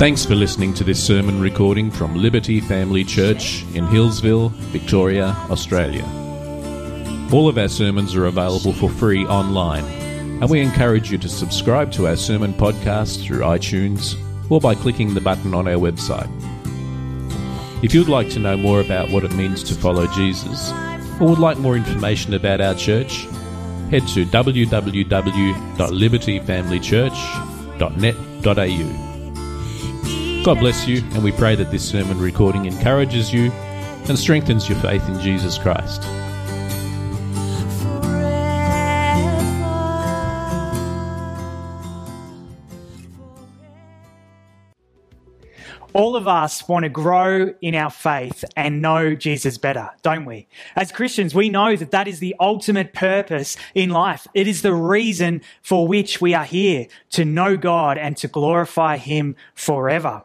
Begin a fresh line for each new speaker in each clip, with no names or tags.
Thanks for listening to this sermon recording from Liberty Family Church in Hillsville, Victoria, Australia. All of our sermons are available for free online, and we encourage you to subscribe to our sermon podcast through iTunes or by clicking the button on our website. If you'd like to know more about what it means to follow Jesus, or would like more information about our church, head to www.libertyfamilychurch.net.au. God bless you, and we pray that this sermon recording encourages you and strengthens your faith in Jesus Christ.
All of us want to grow in our faith and know Jesus better, don't we? As Christians, we know that that is the ultimate purpose in life. It is the reason for which we are here to know God and to glorify Him forever.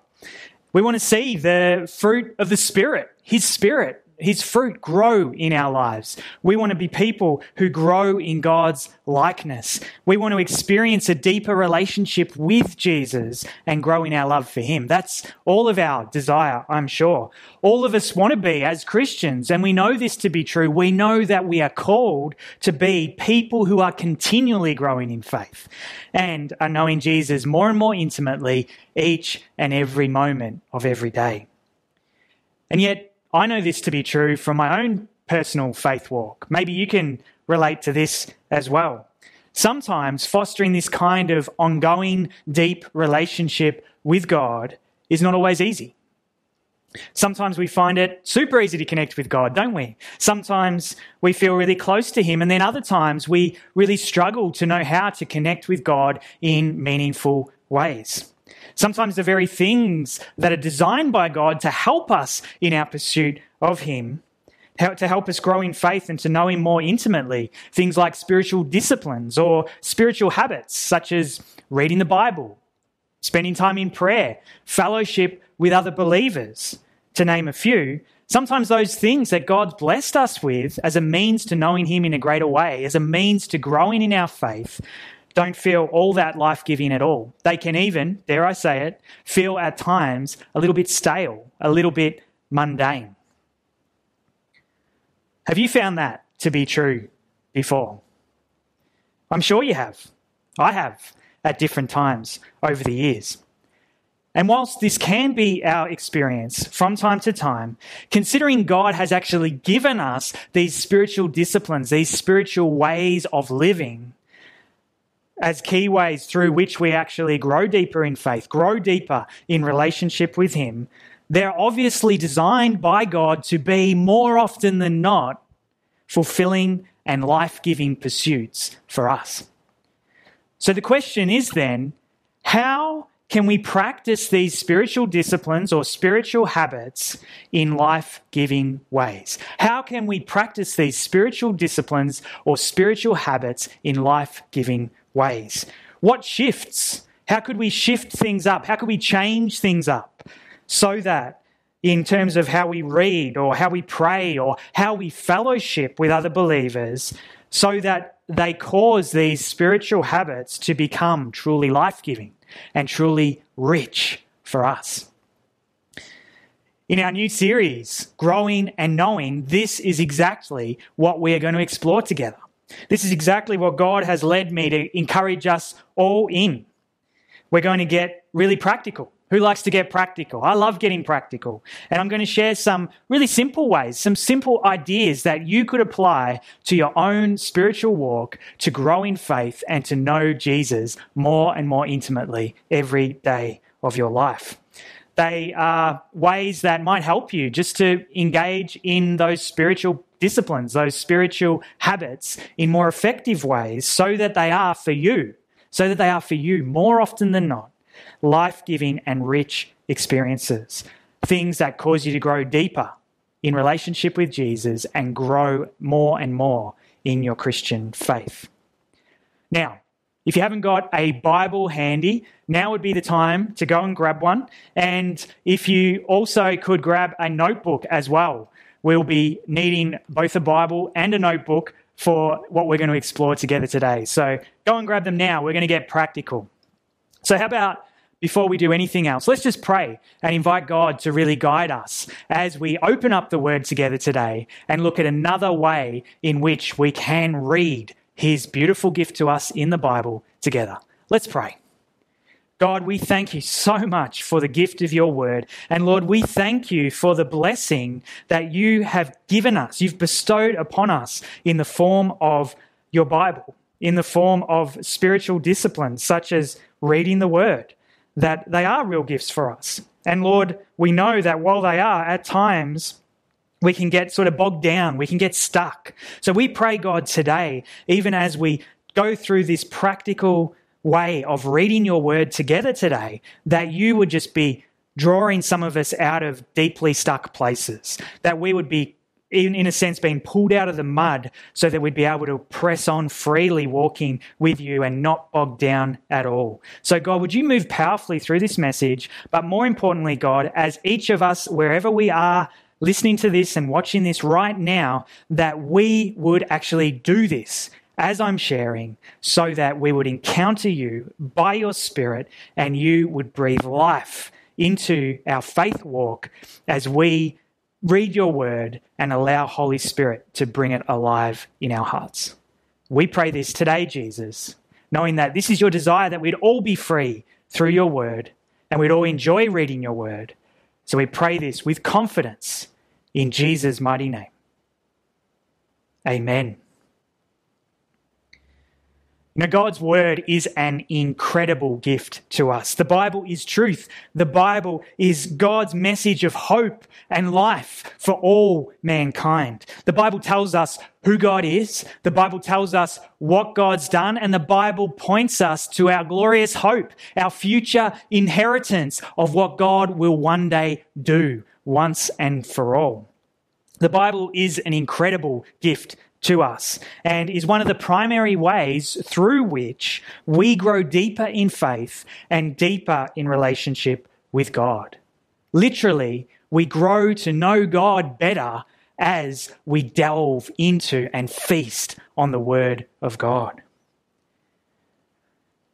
We want to see the fruit of the Spirit, His Spirit, His fruit grow in our lives. We want to be people who grow in God's likeness. We want to experience a deeper relationship with Jesus and grow in our love for Him. That's all of our desire, I'm sure. All of us want to be as Christians, and we know this to be true. We know that we are called to be people who are continually growing in faith and are knowing Jesus more and more intimately each and every moment of every day. And yet, I know this to be true from my own personal faith walk. Maybe you can relate to this as well. Sometimes fostering this kind of ongoing, deep relationship with God is not always easy. Sometimes we find it super easy to connect with God, don't we? Sometimes we feel really close to Him, and then other times we really struggle to know how to connect with God in meaningful ways. Sometimes the very things that are designed by God to help us in our pursuit of Him, to help us grow in faith and to know Him more intimately, things like spiritual disciplines or spiritual habits, such as reading the Bible, spending time in prayer, fellowship with other believers, to name a few. Sometimes those things that God's blessed us with as a means to knowing Him in a greater way, as a means to growing in our faith, don't feel all that life giving at all. They can even, dare I say it, feel at times a little bit stale, a little bit mundane. Have you found that to be true before? I'm sure you have. I have at different times over the years. And whilst this can be our experience from time to time, considering God has actually given us these spiritual disciplines, these spiritual ways of living, as key ways through which we actually grow deeper in faith, grow deeper in relationship with Him, they're obviously designed by God to be more often than not fulfilling and life giving pursuits for us. So the question is then, how can we practice these spiritual disciplines or spiritual habits in life giving ways? How can we practice these spiritual disciplines or spiritual habits in life giving ways? What shifts? How could we shift things up? How could we change things up so that in terms of how we read or how we pray or how we fellowship with other believers so that they cause these spiritual habits to become truly life giving and truly rich for us. In our new series, Growing and Knowing, this is exactly what we are going to explore together. This is exactly what God has led me to encourage us all in. We're going to get really practical. Who likes to get practical? I love getting practical. And I'm going to share some really simple ways, some simple ideas that you could apply to your own spiritual walk to grow in faith and to know Jesus more and more intimately every day of your life. They are ways that might help you just to engage in those spiritual disciplines, those spiritual habits in more effective ways so that they are for you, so that they are for you more often than not life giving and rich experiences, things that cause you to grow deeper in relationship with Jesus and grow more and more in your Christian faith. Now, if you haven't got a Bible handy, now would be the time to go and grab one. And if you also could grab a notebook as well, we'll be needing both a Bible and a notebook for what we're going to explore together today. So go and grab them now. We're going to get practical. So, how about before we do anything else, let's just pray and invite God to really guide us as we open up the word together today and look at another way in which we can read his beautiful gift to us in the Bible together. Let's pray. God, we thank you so much for the gift of your word. And Lord, we thank you for the blessing that you have given us, you've bestowed upon us in the form of your Bible, in the form of spiritual disciplines such as reading the word, that they are real gifts for us. And Lord, we know that while they are, at times, we can get sort of bogged down, we can get stuck. So we pray, God, today, even as we go through this practical way of reading your word together today, that you would just be drawing some of us out of deeply stuck places, that we would be in, in a sense, being pulled out of the mud so that we'd be able to press on freely walking with you and not bogged down at all. So, God, would you move powerfully through this message? But more importantly, God, as each of us, wherever we are, listening to this and watching this right now, that we would actually do this as I'm sharing, so that we would encounter you by your Spirit and you would breathe life into our faith walk as we read your word and allow Holy Spirit to bring it alive in our hearts. We pray this today, Jesus, knowing that this is your desire that we'd all be free through your word and we'd all enjoy reading your word. So we pray this with confidence in Jesus' mighty name. Amen. Now, God's word is an incredible gift to us. The Bible is truth. The Bible is God's message of hope and life for all mankind. The Bible tells us who God is. The Bible tells us what God's done. And the Bible points us to our glorious hope, our future inheritance of what God will one day do once and for all. The Bible is an incredible gift to us and is one of the primary ways through which we grow deeper in faith and deeper in relationship with God. Literally, we grow to know God better as we delve into and feast on the Word of God.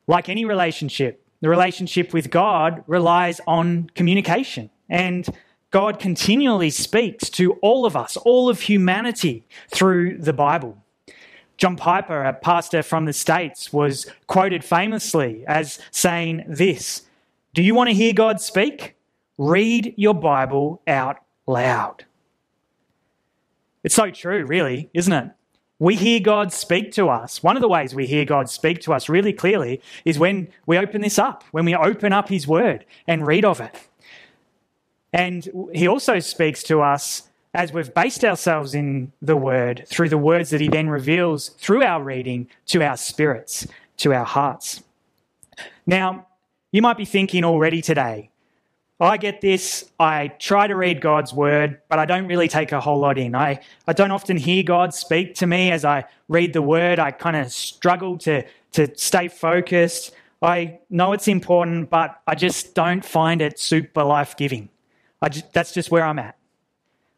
Like any relationship, the relationship with God relies on communication. And God continually speaks to all of us, all of humanity, through the Bible. John Piper, a pastor from the States, was quoted famously as saying this Do you want to hear God speak? Read your Bible out loud. It's so true, really, isn't it? We hear God speak to us. One of the ways we hear God speak to us really clearly is when we open this up, when we open up His Word and read of it. And he also speaks to us as we've based ourselves in the word through the words that he then reveals through our reading to our spirits, to our hearts. Now, you might be thinking already today, I get this, I try to read God's word, but I don't really take a whole lot in. I, I don't often hear God speak to me as I read the word. I kind of struggle to, to stay focused. I know it's important, but I just don't find it super life giving. Just, that's just where I'm at.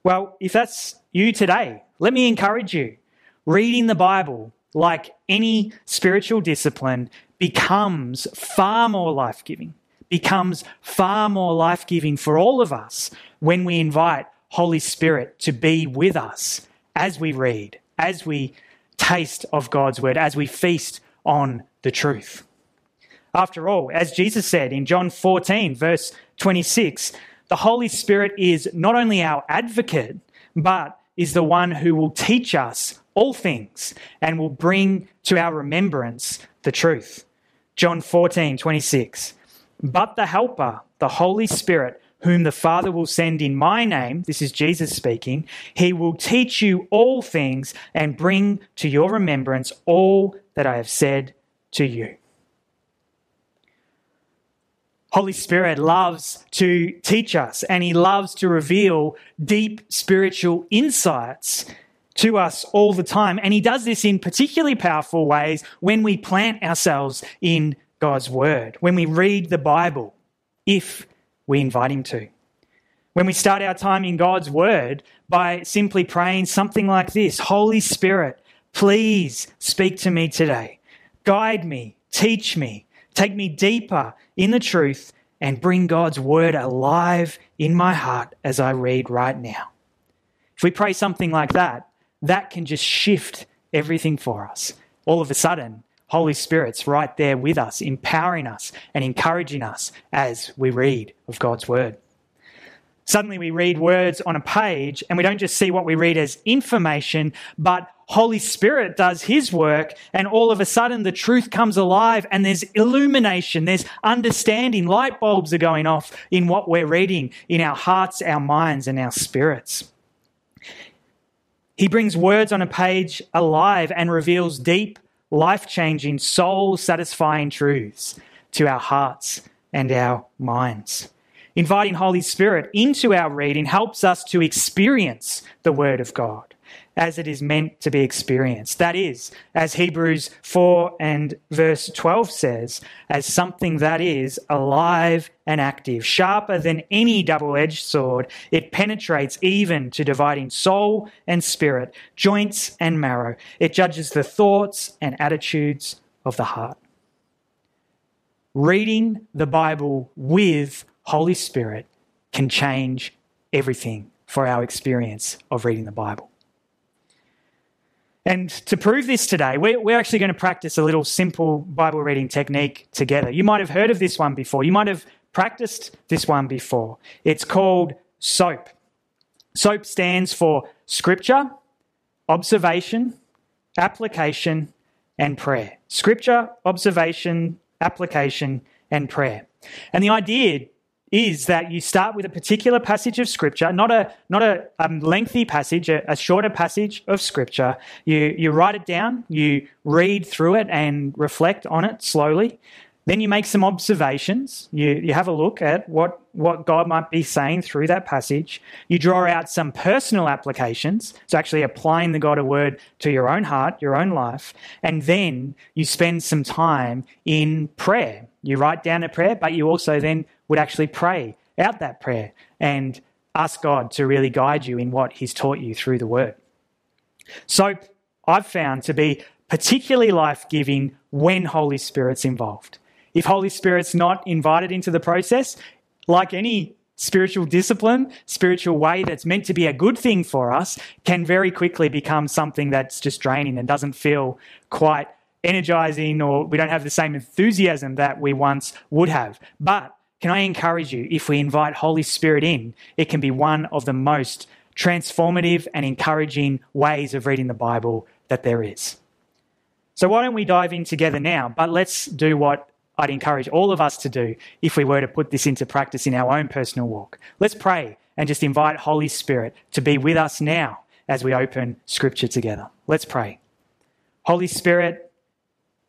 Well, if that's you today, let me encourage you. Reading the Bible, like any spiritual discipline, becomes far more life giving, becomes far more life giving for all of us when we invite Holy Spirit to be with us as we read, as we taste of God's word, as we feast on the truth. After all, as Jesus said in John 14, verse 26, the Holy Spirit is not only our advocate, but is the one who will teach us all things and will bring to our remembrance the truth. John 14, 26. But the Helper, the Holy Spirit, whom the Father will send in my name, this is Jesus speaking, he will teach you all things and bring to your remembrance all that I have said to you. Holy Spirit loves to teach us and he loves to reveal deep spiritual insights to us all the time. And he does this in particularly powerful ways when we plant ourselves in God's word, when we read the Bible, if we invite him to. When we start our time in God's word by simply praying something like this Holy Spirit, please speak to me today. Guide me, teach me, Take me deeper in the truth and bring God's word alive in my heart as I read right now. If we pray something like that, that can just shift everything for us. All of a sudden, Holy Spirit's right there with us, empowering us and encouraging us as we read of God's word. Suddenly we read words on a page and we don't just see what we read as information, but Holy Spirit does his work and all of a sudden the truth comes alive and there's illumination, there's understanding, light bulbs are going off in what we're reading in our hearts, our minds, and our spirits. He brings words on a page alive and reveals deep, life changing, soul satisfying truths to our hearts and our minds. Inviting Holy Spirit into our reading helps us to experience the Word of God as it is meant to be experienced. That is, as Hebrews 4 and verse 12 says, as something that is alive and active, sharper than any double edged sword. It penetrates even to dividing soul and spirit, joints and marrow. It judges the thoughts and attitudes of the heart. Reading the Bible with Holy Spirit can change everything for our experience of reading the Bible. And to prove this today, we're, actually going to practice a little simple Bible reading technique together. You might have heard of this one before. You might have practiced this one before. It's called SOAP. SOAP stands for Scripture, Observation, Application, and Prayer. Scripture, Observation, Application, and Prayer. And the idea is that you start with a particular passage of scripture, not a not a um, lengthy passage, a, a, shorter passage of scripture. You you write it down, you read through it and reflect on it slowly. Then you make some observations. You you have a look at what what God might be saying through that passage. You draw out some personal applications, so actually applying the God of Word to your own heart, your own life, and then you spend some time in prayer. You write down a prayer, but you also then would actually pray out that prayer and ask God to really guide you in what He's taught you through the Word. So I've found to be particularly life giving when Holy Spirit's involved. If Holy Spirit's not invited into the process, like any spiritual discipline, spiritual way that's meant to be a good thing for us, can very quickly become something that's just draining and doesn't feel quite energizing or we don't have the same enthusiasm that we once would have. But can I encourage you, if we invite Holy Spirit in, it can be one of the most transformative and encouraging ways of reading the Bible that there is. So, why don't we dive in together now? But let's do what I'd encourage all of us to do if we were to put this into practice in our own personal walk. Let's pray and just invite Holy Spirit to be with us now as we open Scripture together. Let's pray. Holy Spirit,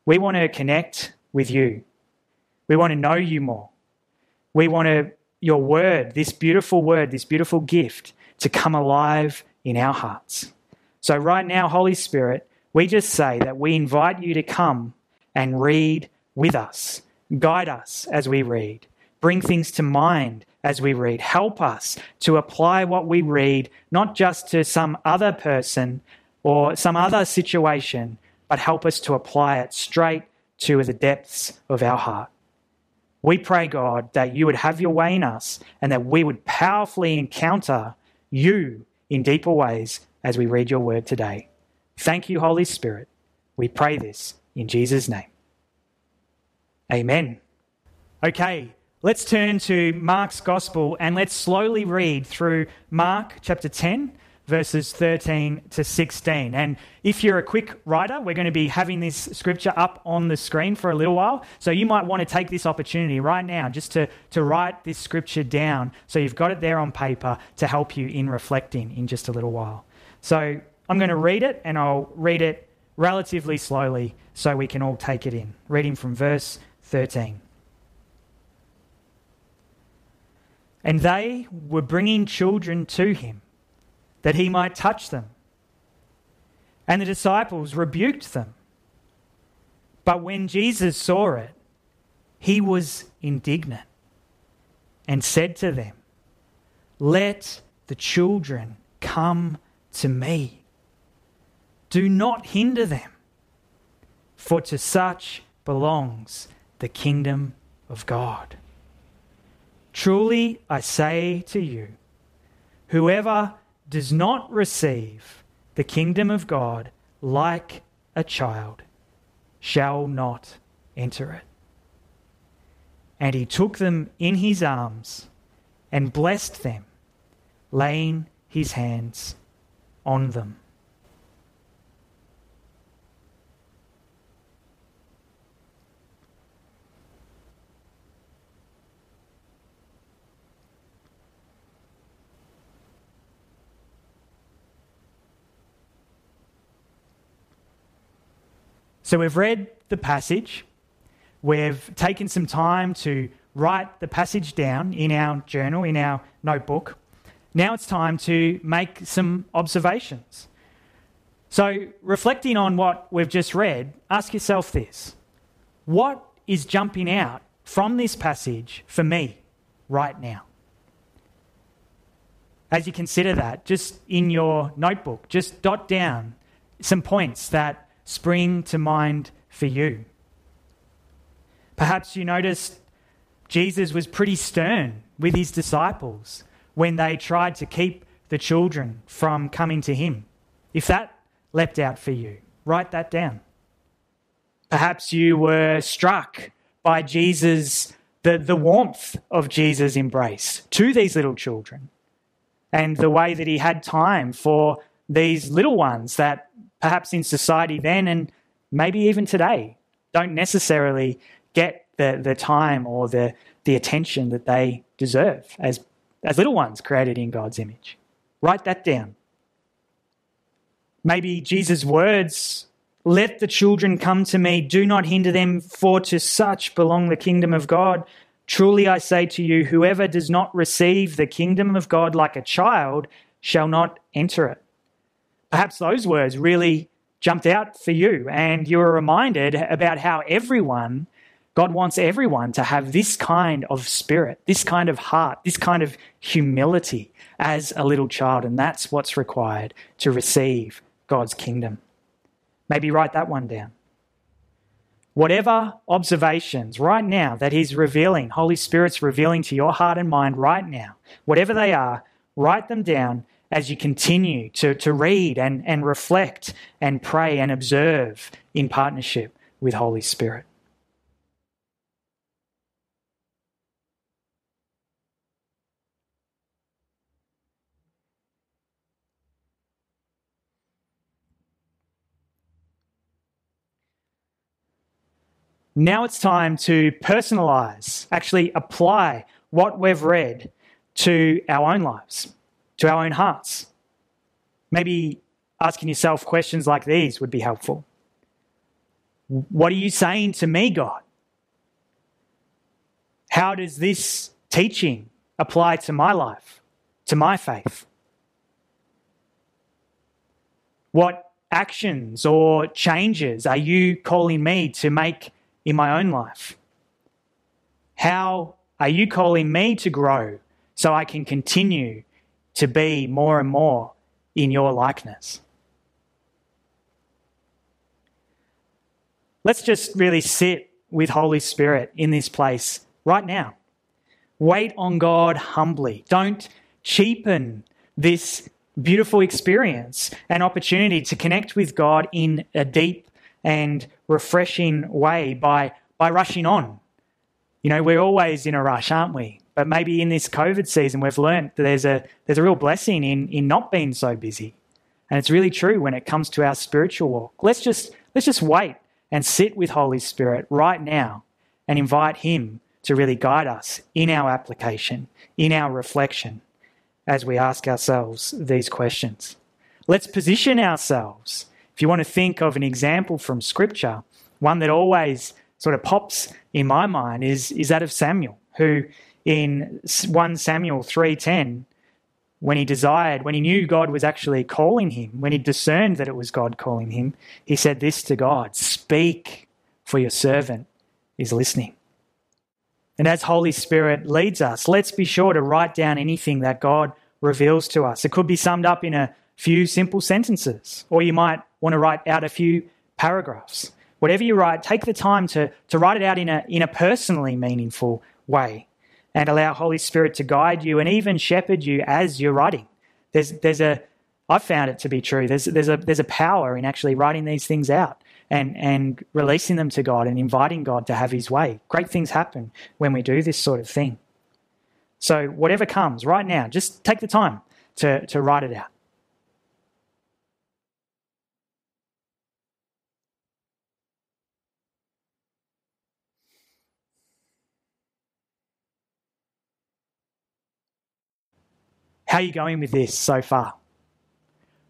we want to connect with you. We want to know you more. We want your word, this beautiful word, this beautiful gift, to come alive in our hearts. So, right now, Holy Spirit, we just say that we invite you to come and read with us, guide us as we read, bring things to mind as we read, help us to apply what we read, not just to some other person or some other situation, but help us to apply it straight to the depths of our heart. We pray, God, that you would have your way in us and that we would powerfully encounter you in deeper ways as we read your word today. Thank you, Holy Spirit. We pray this in Jesus' name. Amen. Okay, let's turn to Mark's Gospel and let's slowly read through Mark chapter 10 verses 13 to 16. And if you're a quick writer, we're going to be having this scripture up on the screen for a little while. So you might want to take this opportunity right now just to, to write this scripture down so you've got it there on paper to help you in reflecting in just a little while. So I'm going to read it and I'll read it relatively slowly so we can all take it in. Reading from verse 13. And they were bringing children to him that he might touch them. And the disciples rebuked them. But when Jesus saw it, he was indignant and said to them, Let the children come to me. Do not hinder them, for to such belongs the kingdom of God. Truly I say to you, whoever does not receive the kingdom of God like a child shall not enter it. And he took them in his arms and blessed them, laying his hands on them. So we've read the passage. We've taken some time to write the passage down in our journal, in our notebook. Now it's time to make some observations. So, reflecting on what we've just read, ask yourself this What is jumping out from this passage for me right now? As you consider that, just in your notebook, just dot down some points that spring to mind for you? Perhaps you noticed Jesus was pretty stern with his disciples when they tried to keep the children from coming to him. If that leapt out for you, write that down. Perhaps you were struck by Jesus, the, the warmth of Jesus' embrace to these little children and the way that he had time for these little ones that perhaps in society then and maybe even today don't necessarily get the, the time or the, the attention that they deserve as, as little ones created in God's image. Write that down. Maybe Jesus' words, let the children come to me, do not hinder them, for to such belong the kingdom of God. Truly I say to you, whoever does not receive the kingdom of God like a child shall not enter it perhaps those words really jumped out for you and you were reminded about how everyone, God wants everyone to have this kind of spirit, this kind of heart, this kind of humility as a little child. And that's what's required to receive God's kingdom. Maybe write that one down. Whatever observations right now that He's revealing, Holy Spirit's revealing to your heart and mind right now, whatever they are, write them down as you continue to, to read and, and reflect and pray and observe in partnership with Holy Spirit. Now it's time to personalize, actually apply what we've read to our own lives to our own hearts. Maybe asking yourself questions like these would be helpful. What are you saying to me, God? How does this teaching apply to my life, to my faith? What actions or changes are you calling me to make in my own life? How are you calling me to grow so I can continue to be more and more in your likeness. Let's just really sit with Holy Spirit in this place right now. Wait on God humbly. Don't cheapen this beautiful experience and opportunity to connect with God in a deep and refreshing way by, by rushing on. You know, we're always in a rush, aren't we? But maybe in this COVID season, we've learned that there's a, there's a real blessing in, in not being so busy. And it's really true when it comes to our spiritual walk. Let's just, let's just wait and sit with Holy Spirit right now and invite Him to really guide us in our application, in our reflection, as we ask ourselves these questions. Let's position ourselves. If you want to think of an example from Scripture, one that always sort of pops in my mind is, is that of Samuel, who in 1 Samuel 3:10 when he desired when he knew God was actually calling him when he discerned that it was God calling him he said this to God speak for your servant is listening. And as holy spirit leads us let's be sure to write down anything that God reveals to us. It could be summed up in a few simple sentences or you might want to write out a few paragraphs. Whatever you write take the time to, to write it out in a, in a personally meaningful way and allow Holy Spirit to guide you and even shepherd you as you're writing. There's, there's a, I've found it to be true. There's, there's, a, there's a power in actually writing these things out and, and releasing them to God and inviting God to have his way. Great things happen when we do this sort of thing. So, whatever comes right now, just take the time to, to write it out. How are you going with this so far?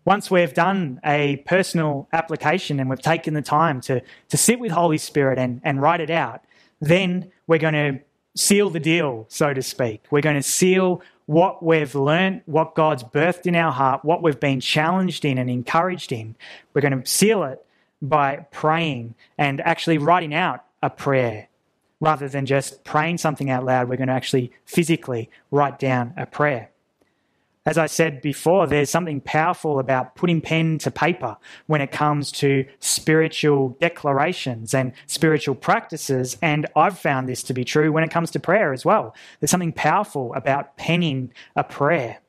Once we've done a personal application and we've taken the time to, to sit with Holy Spirit and, and write it out, then we're going to seal the deal, so to speak. We're going to seal what we've learned, what God's birthed in our heart, what we've been challenged in and encouraged in. We're going to seal it by praying and actually writing out a prayer. Rather than just praying something out loud, we're going to actually physically write down a prayer. As I said before, there's something powerful about putting pen to paper when it comes to spiritual declarations and spiritual practices. And I've found this to be true when it comes to prayer as well. There's something powerful about penning a prayer.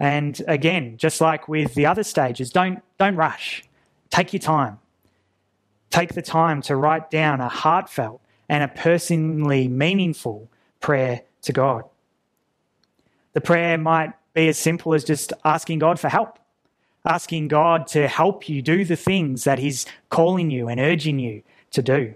And again, just like with the other stages, don't, don't rush. Take your time. Take the time to write down a heartfelt and a personally meaningful prayer to God. The prayer might be as simple as just asking God for help, asking God to help you do the things that He's calling you and urging you to do.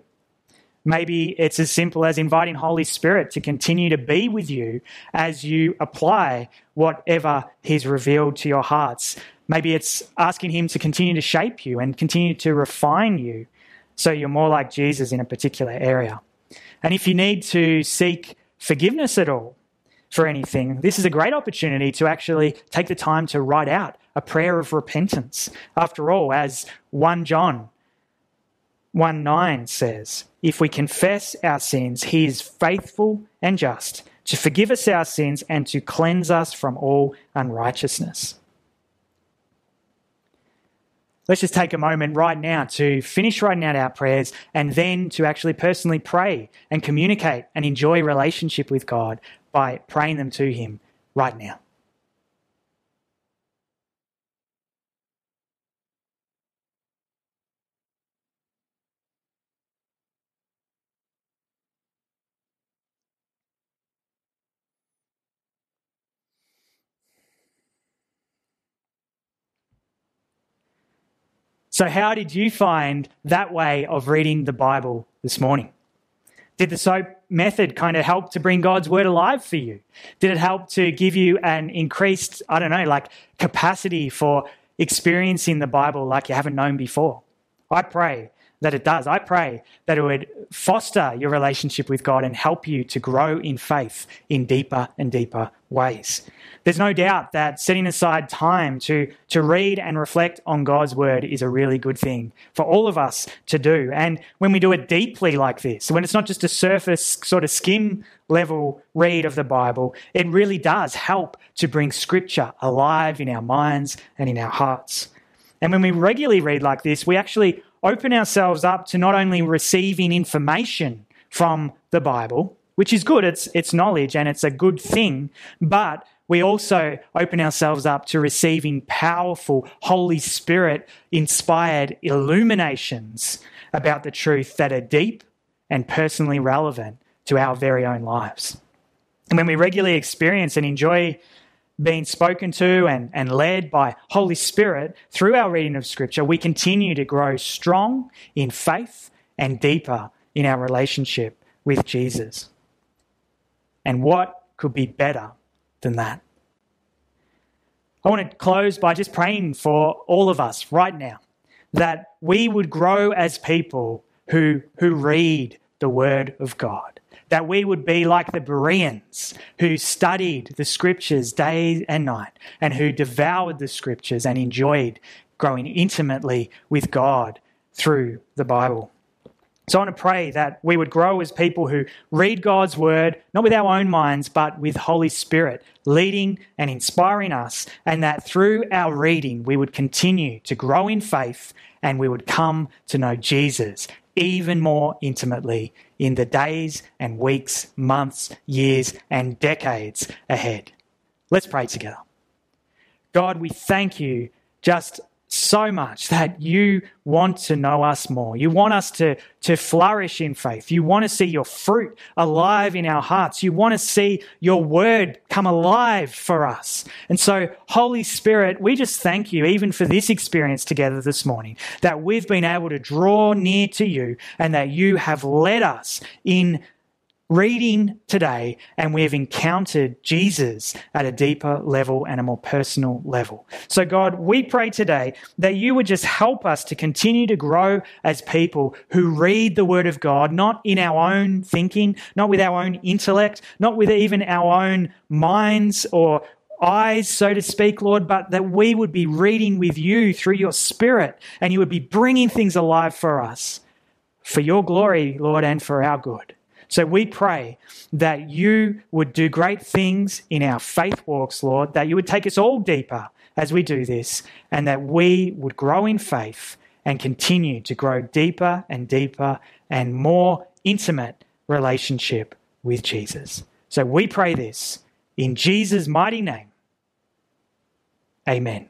Maybe it's as simple as inviting Holy Spirit to continue to be with you as you apply whatever He's revealed to your hearts. Maybe it's asking Him to continue to shape you and continue to refine you so you're more like Jesus in a particular area. And if you need to seek forgiveness at all, for anything, this is a great opportunity to actually take the time to write out a prayer of repentance. After all, as 1 John 1 9 says, if we confess our sins, he is faithful and just to forgive us our sins and to cleanse us from all unrighteousness. Let's just take a moment right now to finish writing out our prayers and then to actually personally pray and communicate and enjoy relationship with God by praying them to Him right now. So, how did you find that way of reading the Bible this morning? Did the SOAP method kind of help to bring God's word alive for you? Did it help to give you an increased, I don't know, like capacity for experiencing the Bible like you haven't known before? I pray that it does. I pray that it would foster your relationship with God and help you to grow in faith in deeper and deeper ways. There's no doubt that setting aside time to, to read and reflect on God's word is a really good thing for all of us to do. And when we do it deeply like this, when it's not just a surface sort of skim level read of the Bible, it really does help to bring scripture alive in our minds and in our hearts. And when we regularly read like this, we actually open ourselves up to not only receiving information from the Bible, which is good, it's, it's knowledge and it's a good thing, but we also open ourselves up to receiving powerful Holy Spirit inspired illuminations about the truth that are deep and personally relevant to our very own lives. And when we regularly experience and enjoy being spoken to and, and led by Holy Spirit through our reading of Scripture, we continue to grow strong in faith and deeper in our relationship with Jesus. And what could be better than that? I want to close by just praying for all of us right now that we would grow as people who, who read the Word of God that we would be like the Bereans who studied the scriptures day and night and who devoured the scriptures and enjoyed growing intimately with God through the Bible. So I want to pray that we would grow as people who read God's word, not with our own minds, but with Holy Spirit leading and inspiring us, and that through our reading we would continue to grow in faith and we would come to know Jesus even more intimately in the days and weeks, months, years, and decades ahead. Let's pray together. God, we thank you just so much that you want to know us more. You want us to, to flourish in faith. You want to see your fruit alive in our hearts. You want to see your word come alive for us. And so, Holy Spirit, we just thank you even for this experience together this morning, that we've been able to draw near to you and that you have led us in reading today and we've encountered Jesus at a deeper level and a more personal level. So, God, we pray today that you would just help us to continue to grow as people who read the Word of God, not in our own thinking, not with our own intellect, not with even our own minds or eyes, so to speak, Lord, but that we would be reading with you through your Spirit and you would be bringing things alive for us for your glory, Lord, and for our good. So we pray that you would do great things in our faith walks, Lord, that you would take us all deeper as we do this, and that we would grow in faith and continue to grow deeper and deeper and more intimate relationship with Jesus. So we pray this in Jesus' mighty name. Amen.